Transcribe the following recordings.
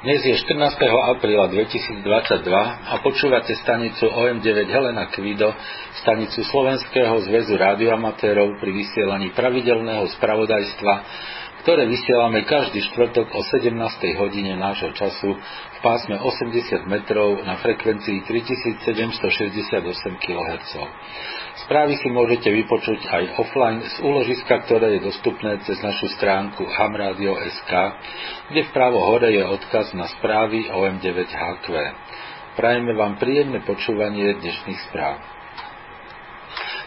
Dnes je 14. apríla 2022 a počúvate stanicu OM9 Helena Kvido, stanicu Slovenského zväzu radioamatérov pri vysielaní pravidelného spravodajstva, ktoré vysielame každý štvrtok o 17. hodine nášho času v pásme 80 metrov na frekvencii 3768 kHz. Správy si môžete vypočuť aj offline z úložiska, ktoré je dostupné cez našu stránku hamradio.sk, kde vpravo hore je odkaz na správy OM9HQ. Prajeme vám príjemné počúvanie dnešných správ.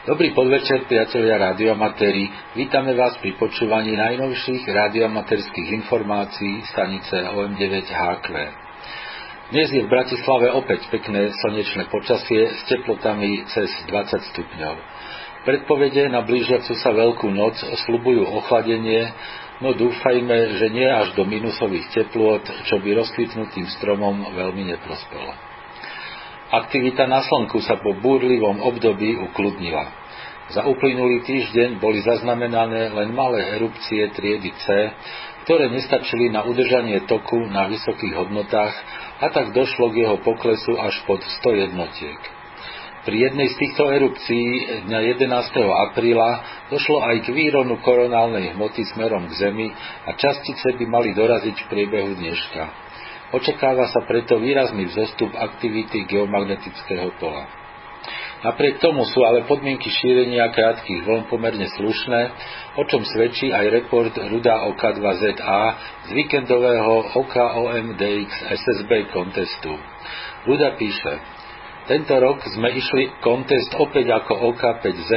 Dobrý podvečer, priatelia radioamatéri. Vítame vás pri počúvaní najnovších radioamatérských informácií stanice OM9HQ. Dnes je v Bratislave opäť pekné slnečné počasie s teplotami cez 20 stupňov. Predpovede na blížiacu sa veľkú noc slubujú ochladenie, no dúfajme, že nie až do minusových teplôt, čo by rozkvitnutým stromom veľmi neprospelo. Aktivita na Slnku sa po búrlivom období ukludnila. Za uplynulý týždeň boli zaznamenané len malé erupcie triedy C, ktoré nestačili na udržanie toku na vysokých hodnotách a tak došlo k jeho poklesu až pod 100 jednotiek. Pri jednej z týchto erupcií dňa 11. apríla došlo aj k výronu koronálnej hmoty smerom k Zemi a častice by mali doraziť v priebehu dneška. Očakáva sa preto výrazný vzostup aktivity geomagnetického pola. Napriek tomu sú ale podmienky šírenia krátkých vln pomerne slušné, o čom svedčí aj report Ruda OK2ZA z víkendového OKOMDX SSB kontestu. Ruda píše, tento rok sme išli kontest opäť ako OK5Z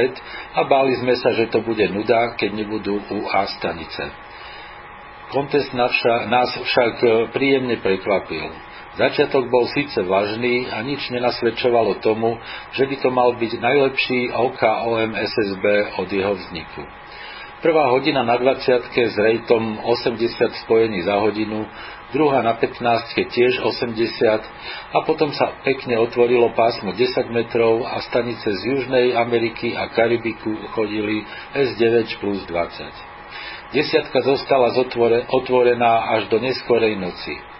a báli sme sa, že to bude nuda, keď nebudú UA stanice. Kontest nás však príjemne prekvapil. Začiatok bol síce vážny a nič nenasvedčovalo tomu, že by to mal byť najlepší OKOM SSB od jeho vzniku. Prvá hodina na 20 s rejtom 80 spojení za hodinu, druhá na 15 tiež 80 a potom sa pekne otvorilo pásmo 10 metrov a stanice z Južnej Ameriky a Karibiku chodili S9 plus 20. Desiatka zostala otvorená až do neskorej noci.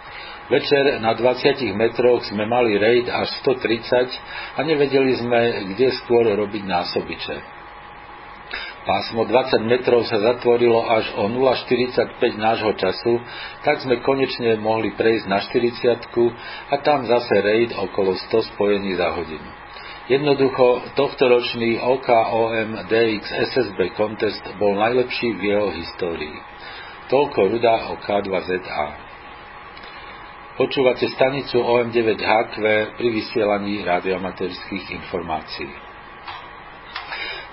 Večer na 20 metroch sme mali raid až 130 a nevedeli sme, kde skôr robiť násobiče. Pásmo 20 metrov sa zatvorilo až o 0,45 nášho času, tak sme konečne mohli prejsť na 40 a tam zase raid okolo 100 spojení za hodinu. Jednoducho, tohtoročný OKOM DX SSB Contest bol najlepší v jeho histórii. Toľko ruda o K2ZA. Počúvate stanicu OM9HQ pri vysielaní radioamatérských informácií.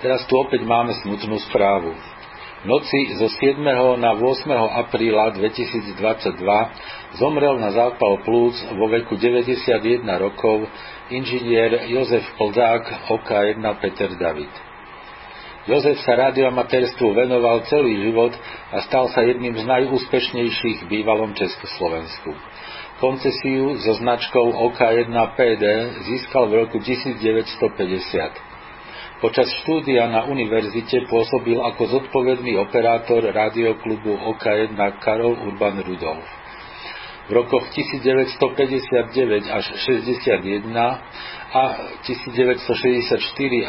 Teraz tu opäť máme smutnú správu. V noci zo 7. na 8. apríla 2022 zomrel na zápal plúc vo veku 91 rokov inžinier Jozef Plzák OK1 Peter David. Jozef sa radioamatérstvu venoval celý život a stal sa jedným z najúspešnejších v bývalom Československu. Koncesiu so značkou OK1 PD získal v roku 1950. Počas štúdia na univerzite pôsobil ako zodpovedný operátor radioklubu OK1 Karol Urban Rudolf. V rokoch 1959 až 61 a 1964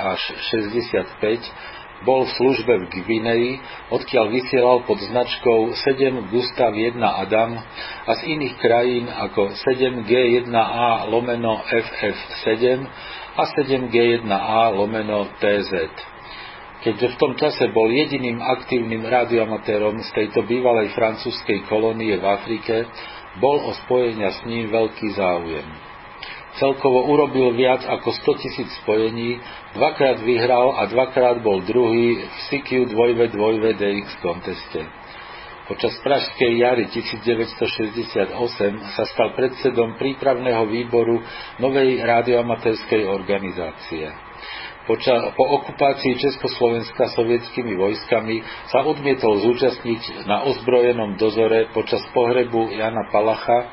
až 65 bol v službe v Gvineji, odkiaľ vysielal pod značkou 7 Gustav 1 Adam a z iných krajín ako 7G1A lomeno FF7 a 7G1A lomeno TZ. Keďže v tom čase bol jediným aktívnym radioamatérom z tejto bývalej francúzskej kolónie v Afrike, bol o spojenia s ním veľký záujem. Celkovo urobil viac ako 100 tisíc spojení, dvakrát vyhral a dvakrát bol druhý v CQ 2v2 DX konteste. Počas Pražskej jary 1968 sa stal predsedom prípravného výboru novej radioamatérskej organizácie. Poča, po okupácii Československa sovietskými vojskami sa odmietol zúčastniť na ozbrojenom dozore počas pohrebu Jana Palacha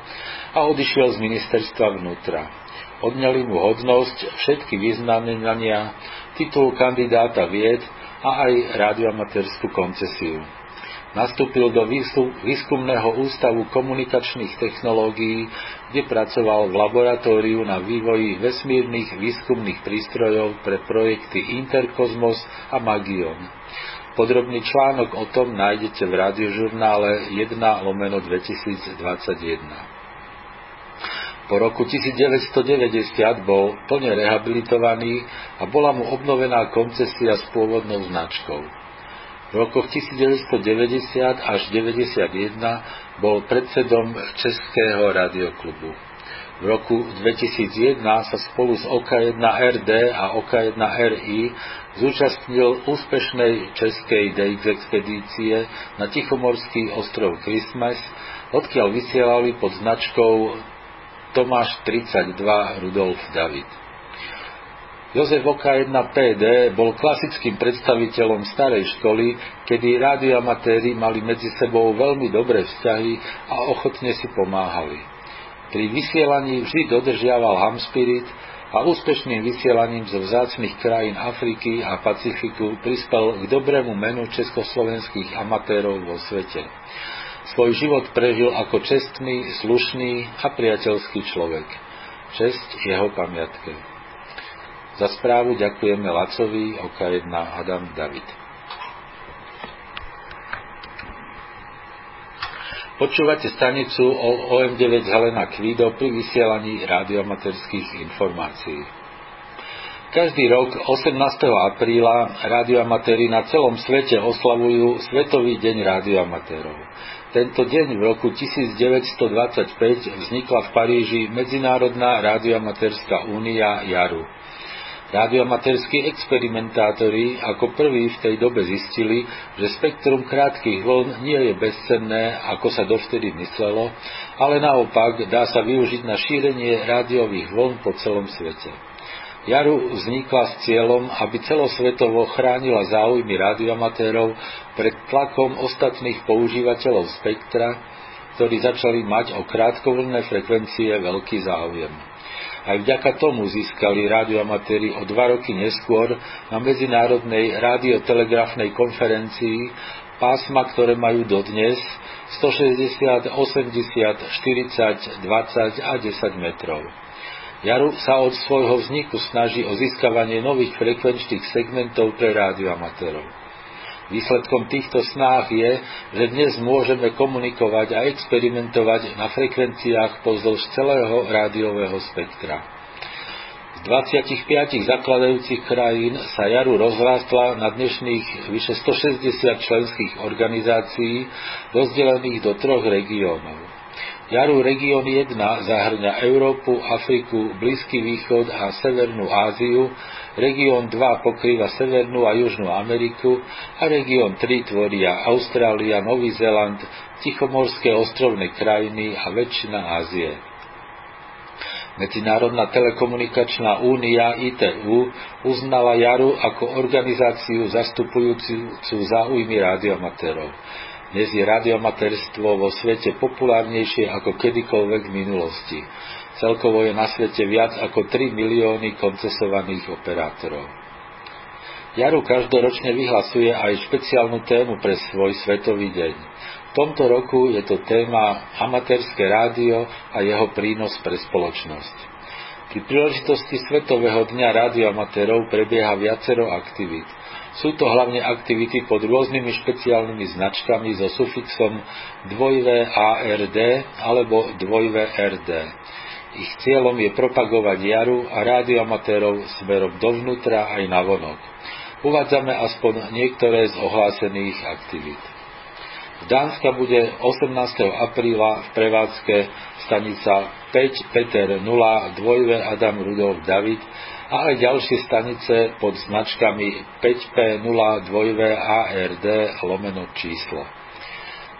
a odišiel z ministerstva vnútra. Odňali mu hodnosť, všetky vyznamenania, titul kandidáta vied a aj radioamatérskú koncesiu. Nastúpil do výskumného ústavu komunikačných technológií, kde pracoval v laboratóriu na vývoji vesmírnych výskumných prístrojov pre projekty Interkozmos a Magion. Podrobný článok o tom nájdete v radiožurnále 1 lomeno 2021. Po roku 1990 bol plne rehabilitovaný a bola mu obnovená koncesia s pôvodnou značkou. V rokoch 1990 až 1991 bol predsedom Českého radioklubu. V roku 2001 sa spolu s OK1RD a OK1RI zúčastnil úspešnej českej DX expedície na Tichomorský ostrov Christmas, odkiaľ vysielali pod značkou Tomáš 32 Rudolf David. Jozef Oka 1 PD bol klasickým predstaviteľom starej školy, kedy radioamatéri mali medzi sebou veľmi dobré vzťahy a ochotne si pomáhali. Pri vysielaní vždy dodržiaval ham spirit a úspešným vysielaním zo vzácnych krajín Afriky a Pacifiku prispel k dobrému menu československých amatérov vo svete. Svoj život prežil ako čestný, slušný a priateľský človek. Česť jeho pamiatke. Za správu ďakujeme Lacovi, OK1 Adam David. Počúvate stanicu OM9 Helena Kvido pri vysielaní radioamaterských informácií. Každý rok 18. apríla radioamatéri na celom svete oslavujú Svetový deň radioamatérov. Tento deň v roku 1925 vznikla v Paríži Medzinárodná radioamatérska únia JARU. Radiomaterskí experimentátori ako prví v tej dobe zistili, že spektrum krátkých vln nie je bezcenné, ako sa dovtedy myslelo, ale naopak dá sa využiť na šírenie rádiových vln po celom svete. Jaru vznikla s cieľom, aby celosvetovo chránila záujmy radioamatérov pred tlakom ostatných používateľov spektra, ktorí začali mať o krátkovlnné frekvencie veľký záujem. Aj vďaka tomu získali radioamatéri o dva roky neskôr na Medzinárodnej radiotelegrafnej konferencii pásma, ktoré majú dodnes 160, 80, 40, 20 a 10 metrov. Jaru sa od svojho vzniku snaží o získavanie nových frekvenčných segmentov pre radioamatérov. Výsledkom týchto snáh je, že dnes môžeme komunikovať a experimentovať na frekvenciách pozdĺž celého rádiového spektra. Z 25 zakladajúcich krajín sa Jaru rozrástla na dnešných vyše 160 členských organizácií rozdelených do troch regiónov. Jaru región 1 zahrňa Európu, Afriku, Blízky východ a Severnú Áziu, región 2 pokrýva Severnú a Južnú Ameriku a región 3 tvoria Austrália, Nový Zéland, Tichomorské ostrovné krajiny a väčšina Ázie. Medzinárodná telekomunikačná únia ITU uznala Jaru ako organizáciu zastupujúcu záujmy radioamatérov. Dnes je radioamatérstvo vo svete populárnejšie ako kedykoľvek v minulosti. Celkovo je na svete viac ako 3 milióny koncesovaných operátorov. Jaru každoročne vyhlasuje aj špeciálnu tému pre svoj svetový deň. V tomto roku je to téma amatérske rádio a jeho prínos pre spoločnosť. Pri príležitosti Svetového dňa radioamatérov prebieha viacero aktivít. Sú to hlavne aktivity pod rôznymi špeciálnymi značkami so sufixom 2VARD alebo 2VRD. Ich cieľom je propagovať jaru a rádioamatérov smerom dovnútra aj na vonok. Uvádzame aspoň niektoré z ohlásených aktivít. V Dánska bude 18. apríla v prevádzke stanica 5 Peter 0 2 Adam Rudolf David a aj ďalšie stanice pod značkami 5P02ARD lomeno číslo.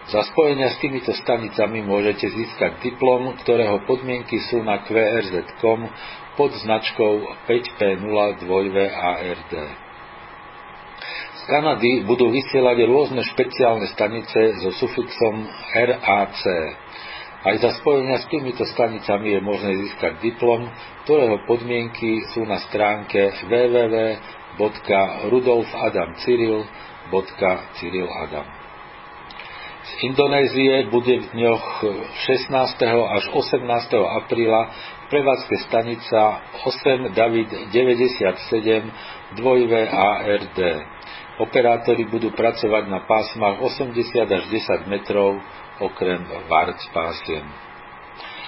Za spojenia s týmito stanicami môžete získať diplom, ktorého podmienky sú na qrz.com pod značkou 5P02ARD. Z Kanady budú vysielať rôzne špeciálne stanice so sufixom RAC. Aj za spojenia s týmito stanicami je možné získať diplom, ktorého podmienky sú na stránke www.rudolfadamcyril.cyriladam. Z Indonézie bude v dňoch 16. až 18. apríla prevádzke stanica 8 David 97 2 ARD. Operátori budú pracovať na pásmach 80 až 10 metrov okrem VARC pásiem.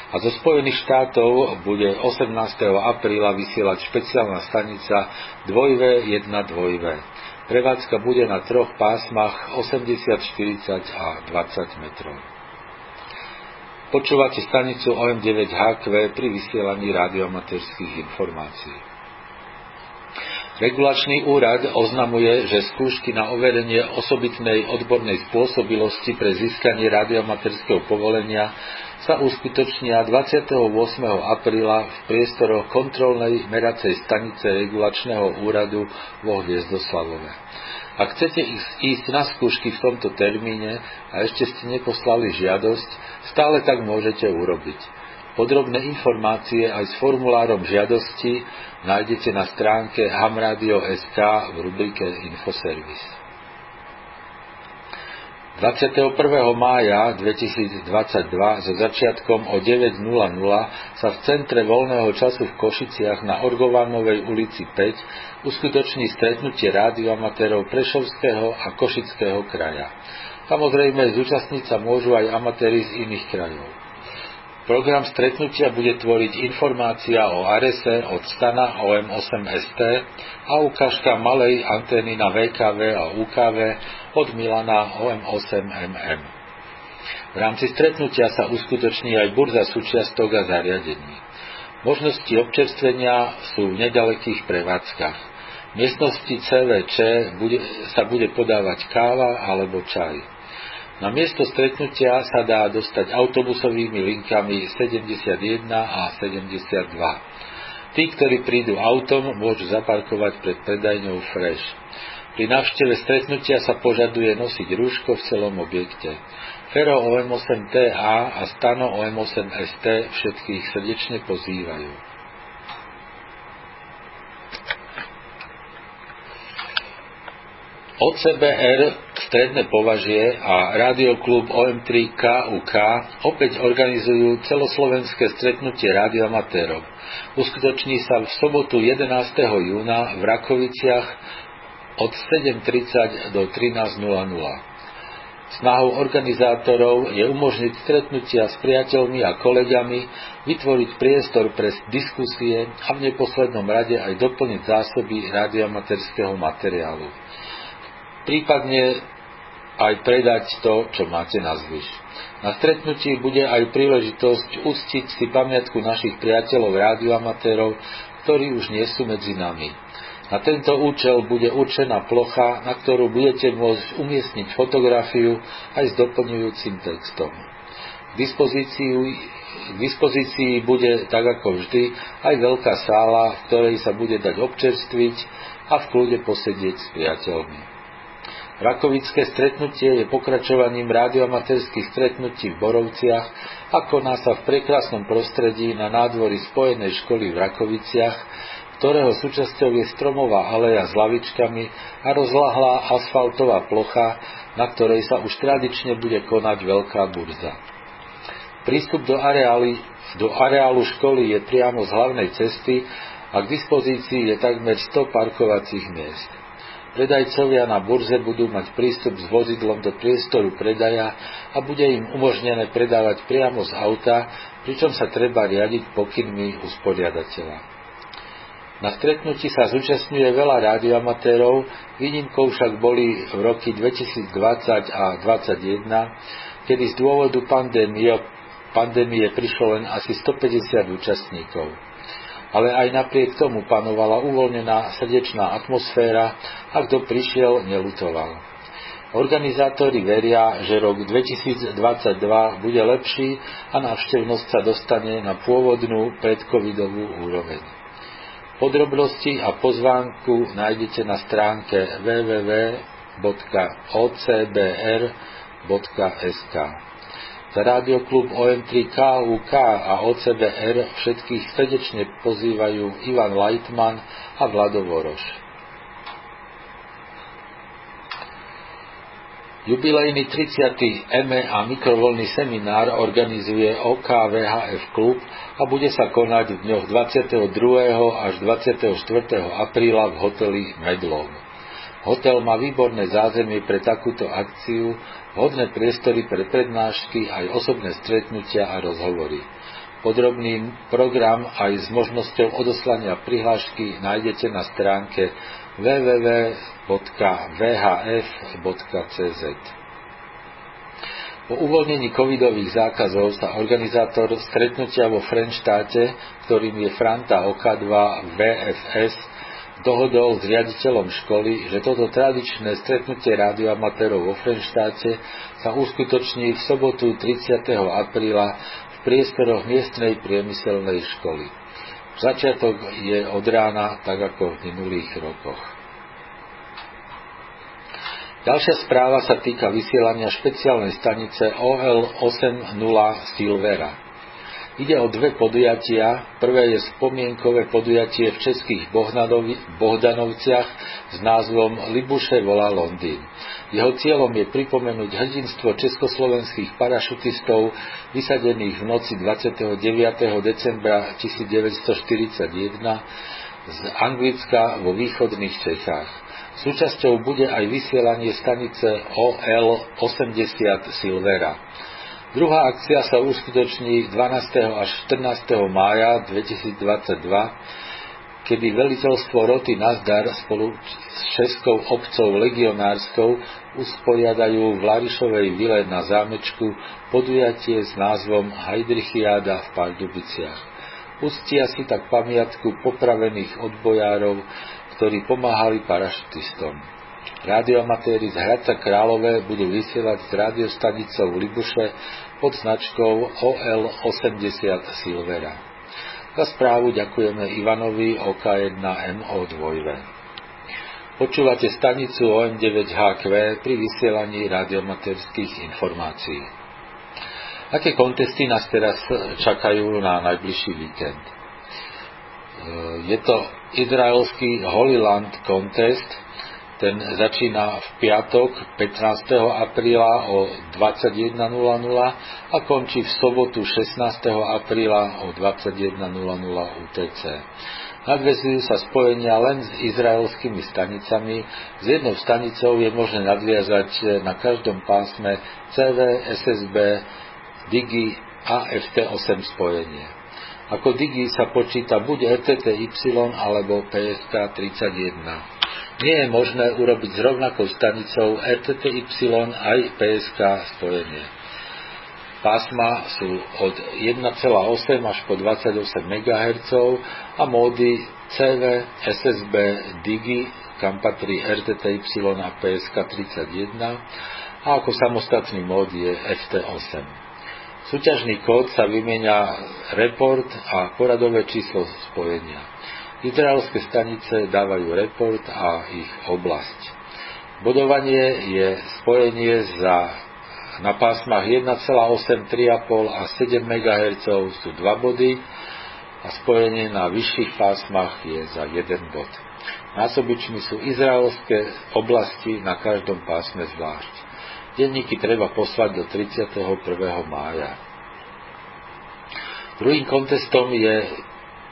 A zo Spojených štátov bude 18. apríla vysielať špeciálna stanica 2V1 2V. Prevádzka bude na troch pásmach 80, 40 a 20 metrov. Počúvate stanicu OM9HQ pri vysielaní radiomaterských informácií. Regulačný úrad oznamuje, že skúšky na overenie osobitnej odbornej spôsobilosti pre získanie radiomaterského povolenia sa uskutočnia 28. apríla v priestoroch kontrolnej meracej stanice regulačného úradu vo Hviezdoslavove. Ak chcete ísť na skúšky v tomto termíne a ešte ste neposlali žiadosť, stále tak môžete urobiť. Podrobné informácie aj s formulárom žiadosti nájdete na stránke hamradio.sk v rubrike Infoservis. 21. mája 2022 so začiatkom o 9.00 sa v Centre voľného času v Košiciach na Orgovanovej ulici 5 uskutoční stretnutie rádioamatérov Prešovského a Košického kraja. Samozrejme, zúčastniť sa môžu aj amatéri z iných krajov. Program stretnutia bude tvoriť informácia o Arese od stana OM8ST a ukážka malej antény na VKV a UKV od Milana OM8MM. V rámci stretnutia sa uskutoční aj burza súčiastok a zariadení. Možnosti občerstvenia sú v nedalekých prevádzkach. V miestnosti CVČ bude, sa bude podávať káva alebo čaj. Na miesto stretnutia sa dá dostať autobusovými linkami 71 a 72. Tí, ktorí prídu autom, môžu zaparkovať pred predajňou Fresh. Pri návšteve stretnutia sa požaduje nosiť rúško v celom objekte. Fero OM8TA a Stano OM8ST všetkých srdečne pozývajú. OCBR Stredné považie a Rádioklub OM3 KUK opäť organizujú celoslovenské stretnutie rádioamatérov. Uskutoční sa v sobotu 11. júna v Rakoviciach od 7.30 do 13.00. Snahou organizátorov je umožniť stretnutia s priateľmi a kolegami, vytvoriť priestor pre diskusie a v neposlednom rade aj doplniť zásoby radioamatérskeho materiálu prípadne aj predať to, čo máte na zvyš. Na stretnutí bude aj príležitosť ustiť si pamiatku našich priateľov rádioamatérov, ktorí už nie sú medzi nami. Na tento účel bude určená plocha, na ktorú budete môcť umiestniť fotografiu aj s doplňujúcim textom. K dispozícii, k dispozícii bude, tak ako vždy, aj veľká sála, v ktorej sa bude dať občerstviť a v kľude posedieť s priateľmi. Rakovické stretnutie je pokračovaním rádioamatérských stretnutí v Borovciach a koná sa v prekrásnom prostredí na nádvorí Spojenej školy v Rakoviciach, ktorého súčasťou je stromová aleja s lavičkami a rozlahlá asfaltová plocha, na ktorej sa už tradične bude konať veľká burza. Prístup do, areály, do areálu školy je priamo z hlavnej cesty a k dispozícii je takmer 100 parkovacích miest. Predajcovia na burze budú mať prístup s vozidlom do priestoru predaja a bude im umožnené predávať priamo z auta, pričom sa treba riadiť pokynmi usporiadateľa. Na stretnutí sa zúčastňuje veľa rádioamatérov, výnimkou však boli v roky 2020 a 2021, kedy z dôvodu pandémie, pandémie prišlo len asi 150 účastníkov ale aj napriek tomu panovala uvoľnená srdečná atmosféra a kto prišiel, nelutoval. Organizátori veria, že rok 2022 bude lepší a návštevnosť sa dostane na pôvodnú predcovidovú úroveň. Podrobnosti a pozvánku nájdete na stránke www.ocbr.sk. Rádioklub OM3KUK a OCBR všetkých srdečne pozývajú Ivan Leitman a Vlado Voroš. Jubilejný 30. EME a mikrovoľný seminár organizuje OKVHF klub a bude sa konať v dňoch 22. až 24. apríla v hoteli Medlov. Hotel má výborné zázemie pre takúto akciu, hodné priestory pre prednášky, aj osobné stretnutia a rozhovory. Podrobný program aj s možnosťou odoslania prihlášky nájdete na stránke www.vhf.cz. Po uvoľnení covidových zákazov sa organizátor stretnutia vo Frenštáte, ktorým je Franta OK2 VFS, dohodol s riaditeľom školy, že toto tradičné stretnutie rádioamatérov vo Frenštáte sa uskutoční v sobotu 30. apríla v priestoroch miestnej priemyselnej školy. Začiatok je od rána, tak ako v minulých rokoch. Ďalšia správa sa týka vysielania špeciálnej stanice OL80 Silvera. Ide o dve podujatia. Prvé je spomienkové podujatie v českých Bohdanovciach s názvom Libuše volá Londýn. Jeho cieľom je pripomenúť hrdinstvo československých parašutistov vysadených v noci 29. decembra 1941 z Anglicka vo východných Čechách. Súčasťou bude aj vysielanie stanice OL-80 Silvera. Druhá akcia sa uskutoční 12. až 14. mája 2022, kedy veliteľstvo roty Nazdar spolu s Českou obcov legionárskou usporiadajú v Larišovej vile na zámečku podujatie s názvom Heidrichiáda v Pardubiciach. Ustia si tak pamiatku popravených odbojárov, ktorí pomáhali parašutistom. Radioamatéri z Hradca Králové budú vysielať s radiostanicou Libuše pod značkou OL80 Silvera. Za správu ďakujeme Ivanovi OK1MO2. Počúvate stanicu OM9HQ pri vysielaní radiomaterských informácií. Aké kontesty nás teraz čakajú na najbližší víkend? Je to izraelský Holy Land Contest, ten začína v piatok 15. apríla o 21.00 a končí v sobotu 16. apríla o 21.00 UTC. Nadvezujú sa spojenia len s izraelskými stanicami. S jednou stanicou je možné nadviazať na každom pásme CV, SSB, Digi a FT8 spojenie. Ako Digi sa počíta buď RTTY alebo PSK 31 nie je možné urobiť s rovnakou stanicou RTTY aj PSK spojenie. Pásma sú od 1,8 až po 28 MHz a módy CV, SSB, Digi, kam patrí RTTY a PSK 31 a ako samostatný mód je FT8. Súťažný kód sa vymenia report a poradové číslo spojenia. Izraelské stanice dávajú report a ich oblasť. Bodovanie je spojenie za na pásmach 1,8, 3,5 a 7 MHz sú 2 body a spojenie na vyšších pásmach je za 1 bod. Násobičmi sú izraelské oblasti na každom pásme zvlášť. Denníky treba poslať do 31. mája. Druhým kontestom je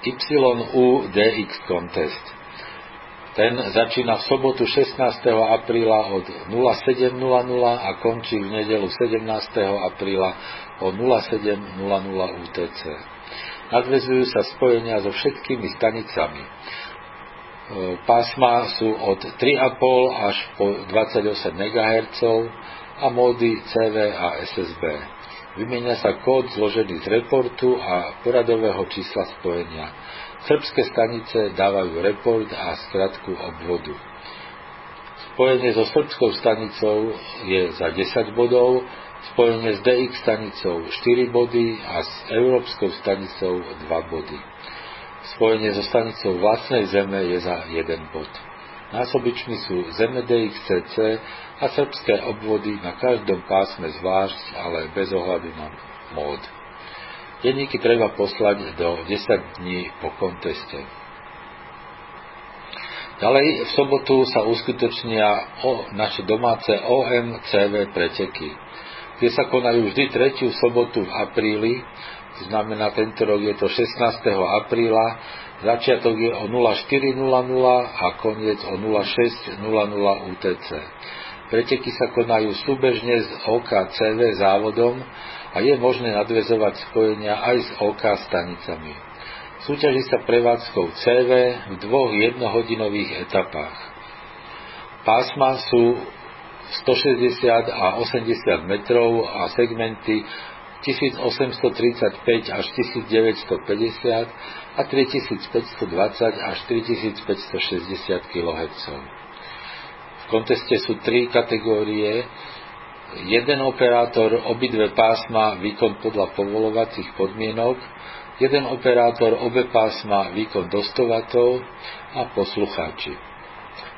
YUDX Contest. Ten začína v sobotu 16. apríla od 07.00 a končí v nedelu 17. apríla o 07.00 UTC. Nadvezujú sa spojenia so všetkými stanicami. E, pásma sú od 3,5 až po 28 MHz a módy CV a SSB. Vymenia sa kód zložený z reportu a poradového čísla spojenia. Srbské stanice dávajú report a skratku obvodu. Spojenie so srbskou stanicou je za 10 bodov, spojenie s DX stanicou 4 body a s európskou stanicou 2 body. Spojenie so stanicou vlastnej zeme je za 1 bod. Násobičmi sú zeme DXCC a srbské obvody na každom pásme zvlášť, ale bez ohľadu na mód. Denníky treba poslať do 10 dní po konteste. Ďalej v sobotu sa uskutočnia o, naše domáce OMCV preteky, kde sa konajú vždy tretiu sobotu v apríli, to znamená tento rok je to 16. apríla, začiatok je o 04.00 a koniec o 06.00 UTC. Preteky sa konajú súbežne s OKCV závodom a je možné nadvezovať spojenia aj s OK stanicami. Súťaží sa prevádzkou CV v dvoch jednohodinových etapách. Pásma sú 160 a 80 metrov a segmenty 1835 až 1950 a 3520 až 3560 kHz. V konteste sú tri kategórie. Jeden operátor, obidve pásma, výkon podľa povolovacích podmienok, jeden operátor, obe pásma, výkon dostovatov a poslucháči.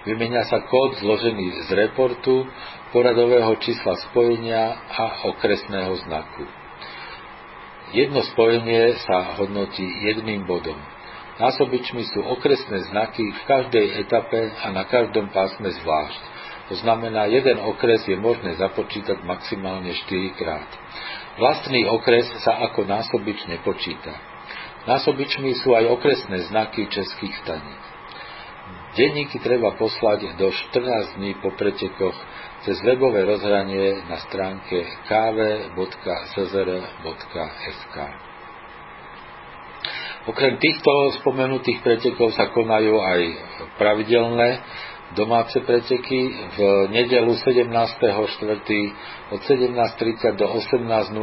Vymenia sa kód zložený z reportu, poradového čísla spojenia a okresného znaku. Jedno spojenie sa hodnotí jedným bodom. Násobičmi sú okresné znaky v každej etape a na každom pásme zvlášť. To znamená, jeden okres je možné započítať maximálne 4 krát. Vlastný okres sa ako násobič nepočíta. Násobičmi sú aj okresné znaky českých staníc. Denníky treba poslať do 14 dní po pretekoch cez webové rozhranie na stránke kv.czr.sk. Okrem týchto spomenutých pretekov sa konajú aj pravidelné domáce preteky v nedelu 17.4. od 17.30 do 18.00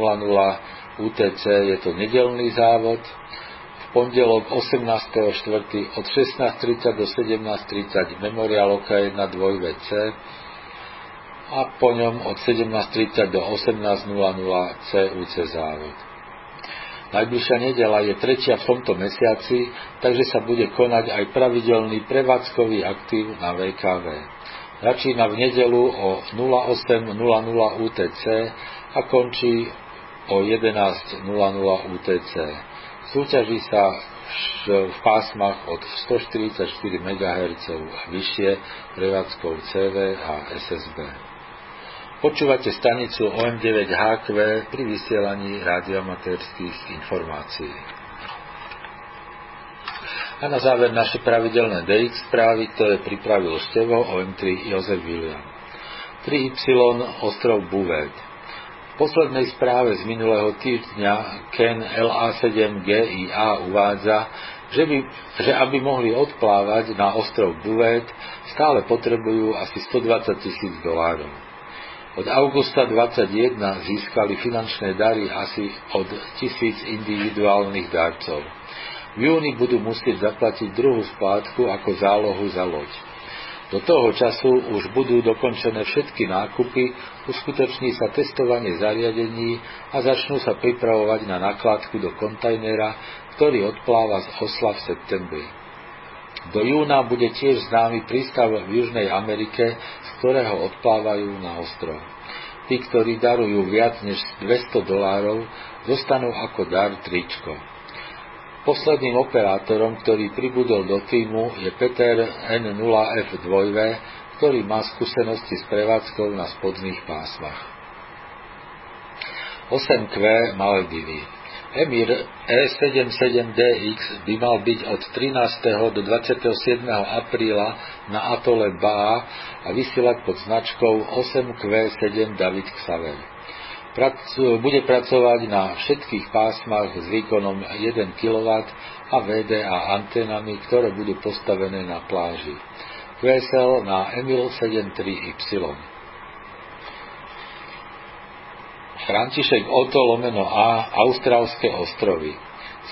UTC je to nedelný závod, v pondelok 18.4. od 16.30 do 17.30 Memorial OK1 2VC, a po ňom od 17.30 do 18.00 CUC závod. Najbližšia nedela je tretia v tomto mesiaci, takže sa bude konať aj pravidelný prevádzkový aktív na VKV. Začína v nedelu o 08.00 UTC a končí o 11.00 UTC. Súťaží sa v pásmach od 144 MHz vyššie prevádzkou CV a SSB. Počúvate stanicu OM9HQ pri vysielaní radioamatérských informácií. A na záver naše pravidelné DX správy, ktoré pripravil Števo OM3 Jozef William. 3Y ostrov Buvet. V poslednej správe z minulého týždňa Ken LA7GIA uvádza, že, by, že aby mohli odplávať na ostrov Buvet, stále potrebujú asi 120 tisíc dolárov. Od augusta 21 získali finančné dary asi od tisíc individuálnych darcov. V júni budú musieť zaplatiť druhú splátku ako zálohu za loď. Do toho času už budú dokončené všetky nákupy, uskutoční sa testovanie zariadení a začnú sa pripravovať na nakladku do kontajnera, ktorý odpláva z Osla v septembri. Do júna bude tiež známy prístav v Južnej Amerike, z ktorého odplávajú na ostrov. Tí, ktorí darujú viac než 200 dolárov, dostanú ako dar tričko. Posledným operátorom, ktorý pribudol do týmu, je Peter N0F2, ktorý má skúsenosti s prevádzkou na spodných pásmach. 8Q Maledivy Emir E77DX by mal byť od 13. do 27. apríla na atole Ba a vysielať pod značkou 8Q7 David Xaver. bude pracovať na všetkých pásmach s výkonom 1 kW a VDA antenami, ktoré budú postavené na pláži. QSL na Emil 73Y. František Otto lomeno A, Austrálske ostrovy.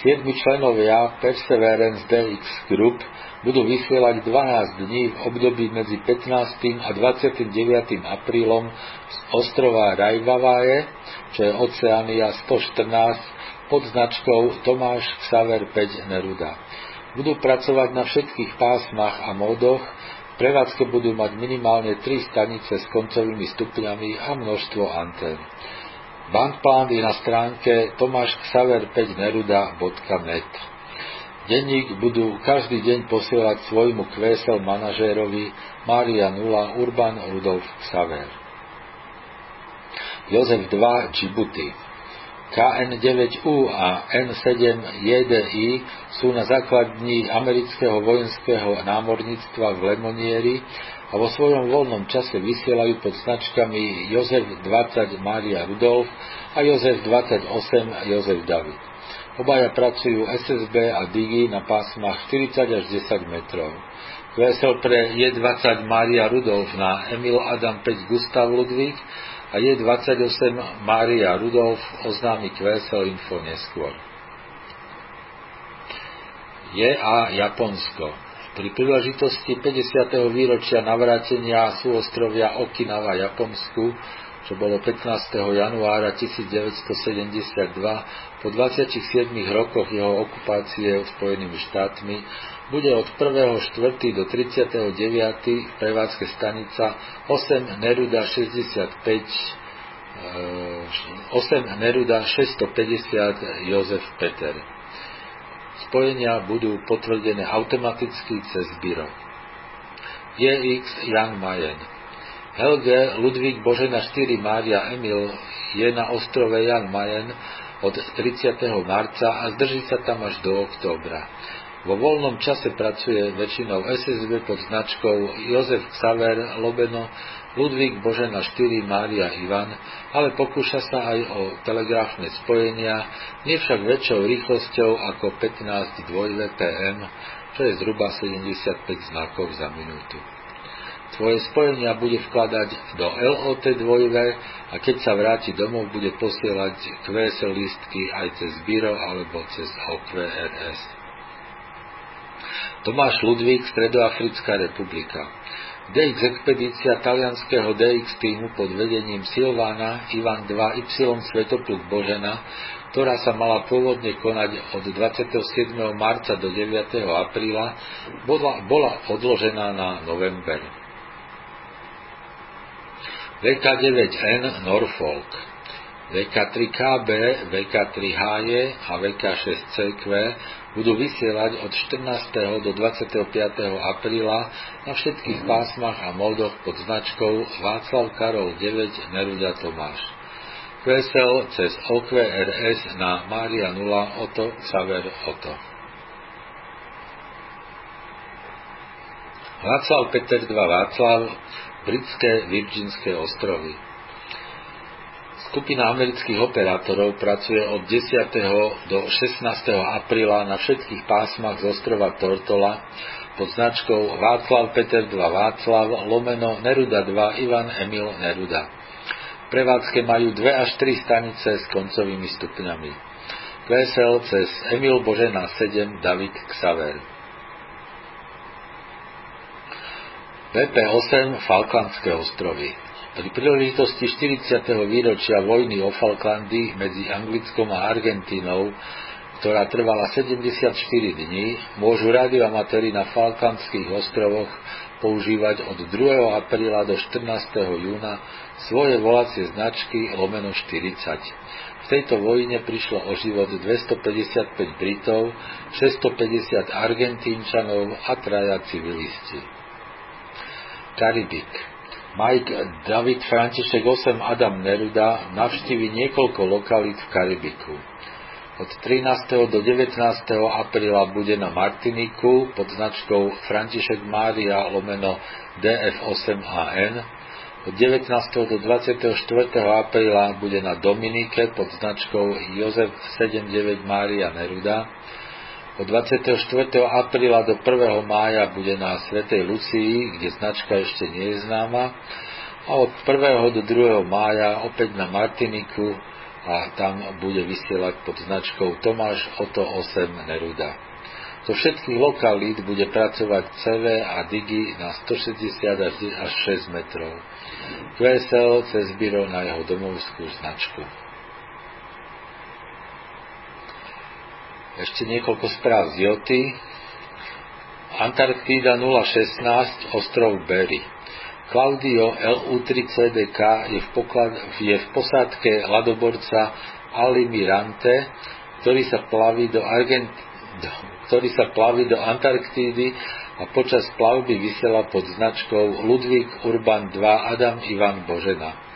Siedmi členovia Perseverance DX Group budú vysielať 12 dní v období medzi 15. a 29. aprílom z ostrova Rajvavaje, čo je Oceánia 114, pod značkou Tomáš Xaver 5 Neruda. Budú pracovať na všetkých pásmach a módoch, prevádzke budú mať minimálne 3 stanice s koncovými stupňami a množstvo antén. Bankplán je na stránke tomášksaver5neruda.net. Denník budú každý deň posielať svojmu kvésel manažérovi Mária Nula Urban Rudolf Xaver. Jozef II Djibouti KN9U a N7JDI sú na základní amerického vojenského námorníctva v Lemonieri a vo svojom voľnom čase vysielajú pod značkami Jozef 20 Mária Rudolf a Jozef 28 Jozef David. Obaja pracujú SSB a Digi na pásmach 40 až 10 metrov. Vesel pre J20 Mária Rudolf na Emil Adam 5 Gustav Ludvík a J28 Mária Rudolf oznámi QSL Info neskôr. a Japonsko. Pri príležitosti 50. výročia navrátenia súostrovia Okinawa Japonsku, čo bolo 15. januára 1972, po 27 rokoch jeho okupácie Spojenými štátmi, bude od 1.4. do 39. prevádzke stanica 8 Neruda 65 8 e, Neruda 650 Jozef Peter. Spojenia budú potvrdené automaticky cez Biro. JX Jan Mayen Helge Ludvík Božena 4 Mária Emil je na ostrove Jan Mayen od 30. marca a zdrží sa tam až do októbra. Vo voľnom čase pracuje väčšinou SSB pod značkou Jozef Xaver Lobeno, Ludvík Božena 4 Mária Ivan, ale pokúša sa aj o telegrafné spojenia, nie však väčšou rýchlosťou ako 15 2 PM, čo je zhruba 75 znakov za minútu. Svoje spojenia bude vkladať do LOT 2 a keď sa vráti domov, bude posielať QSL listky aj cez Biro alebo cez OQRS. Tomáš Ludvík, Stredoafrická republika. DX expedícia talianského DX týmu pod vedením Silvána Ivan 2Y Svetopluk Božena, ktorá sa mala pôvodne konať od 27. marca do 9. apríla, bola, bola odložená na november. VK9N Norfolk VK3KB, VK3HJ a VK6CQ budú vysielať od 14. do 25. apríla na všetkých pásmach a módoch pod značkou Václav Karol 9 Neruda Tomáš. QSL cez OQRS na Mária 0 Oto Xaver Oto. Václav Peter 2 Václav, britské Virginské ostrovy. Skupina amerických operátorov pracuje od 10. do 16. apríla na všetkých pásmach z ostrova Tortola pod značkou Václav Peter 2 Václav lomeno Neruda 2 Ivan Emil Neruda. V prevádzke majú 2 až 3 stanice s koncovými stupňami. VSL cez Emil Božena 7 David Xaver. BP8 Falklandské ostrovy. Pri príležitosti 40. výročia vojny o Falklandy medzi Anglickom a Argentínou, ktorá trvala 74 dní, môžu radioamatéri na Falklandských ostrovoch používať od 2. apríla do 14. júna svoje volacie značky lomeno 40. V tejto vojne prišlo o život 255 Britov, 650 Argentínčanov a traja civilisti. Karibik Mike David František 8 Adam Neruda navštívi niekoľko lokalít v Karibiku. Od 13. do 19. apríla bude na Martiniku pod značkou František Mária lomeno DF8AN. Od 19. do 24. apríla bude na Dominike pod značkou Jozef 79 Mária Neruda od 24. apríla do 1. mája bude na Svetej Lucii, kde značka ešte nie je známa, a od 1. do 2. mája opäť na Martiniku a tam bude vysielať pod značkou Tomáš Oto 8 Neruda. Zo všetkých lokalít bude pracovať CV a Digi na 160 až 6 metrov. QSL cez byro na jeho domovskú značku. Ešte niekoľko správ z Joty. Antarktída 016, ostrov Berry. Claudio LU3CDK je v, poklad, je v posádke ladoborca Alimirante, ktorý sa plaví do Argent, ktorý sa plaví do Antarktídy a počas plavby vysiela pod značkou Ludvík Urban 2 Adam Ivan Božena.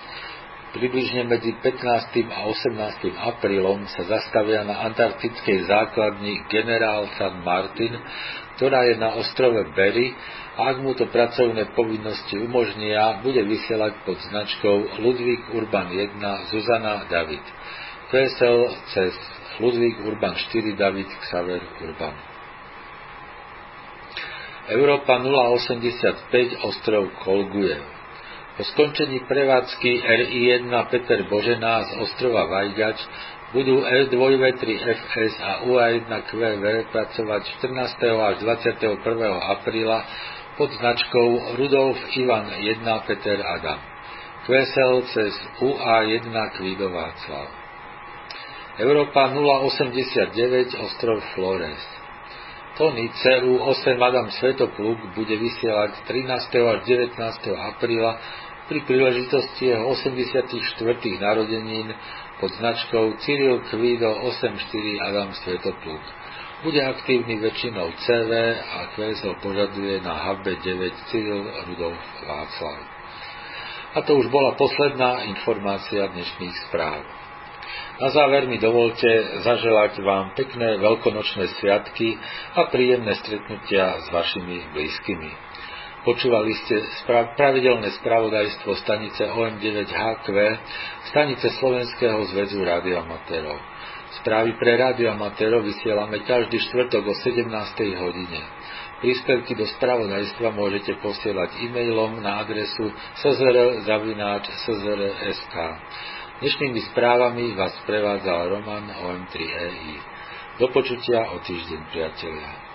Približne medzi 15. a 18. aprílom sa zastavia na antarktickej základni Generál San Martin, ktorá je na ostrove Berry a ak mu to pracovné povinnosti umožnia, bude vysielať pod značkou Ludvík Urban 1 Zuzana David. QSL cez Ludvík Urban 4 David Xaver Urban. Európa 085 ostrov Kolgujev. Po skončení prevádzky RI-1 Peter Božená z ostrova Vajgač budú R2V3FS a UA1QV pracovať 14. až 21. apríla pod značkou Rudolf Ivan 1 Peter Adam. QSL cez UA1 Kvido Václav. Európa 089 ostrov Flores. Tony CU8 Adam Svetopluk bude vysielať 13. až 19. apríla pri príležitosti jeho 84. narodenín pod značkou Cyril Kvido 84 Adam Svetopluk. Bude aktívny väčšinou CV a QSL požaduje na HB9 Cyril Rudolf Václav. A to už bola posledná informácia dnešných správ. Na záver mi dovolte zaželať vám pekné veľkonočné sviatky a príjemné stretnutia s vašimi blízkymi. Počúvali ste spra- pravidelné spravodajstvo stanice OM9HQ, stanice Slovenského zväzu radioamatérov. Správy pre radioamatérov vysielame každý štvrtok o 17. hodine. Príspevky do spravodajstva môžete posielať e-mailom na adresu szr.sk. Dnešnými správami vás prevádzal Roman OM3EI. Do počutia o týždeň, priatelia.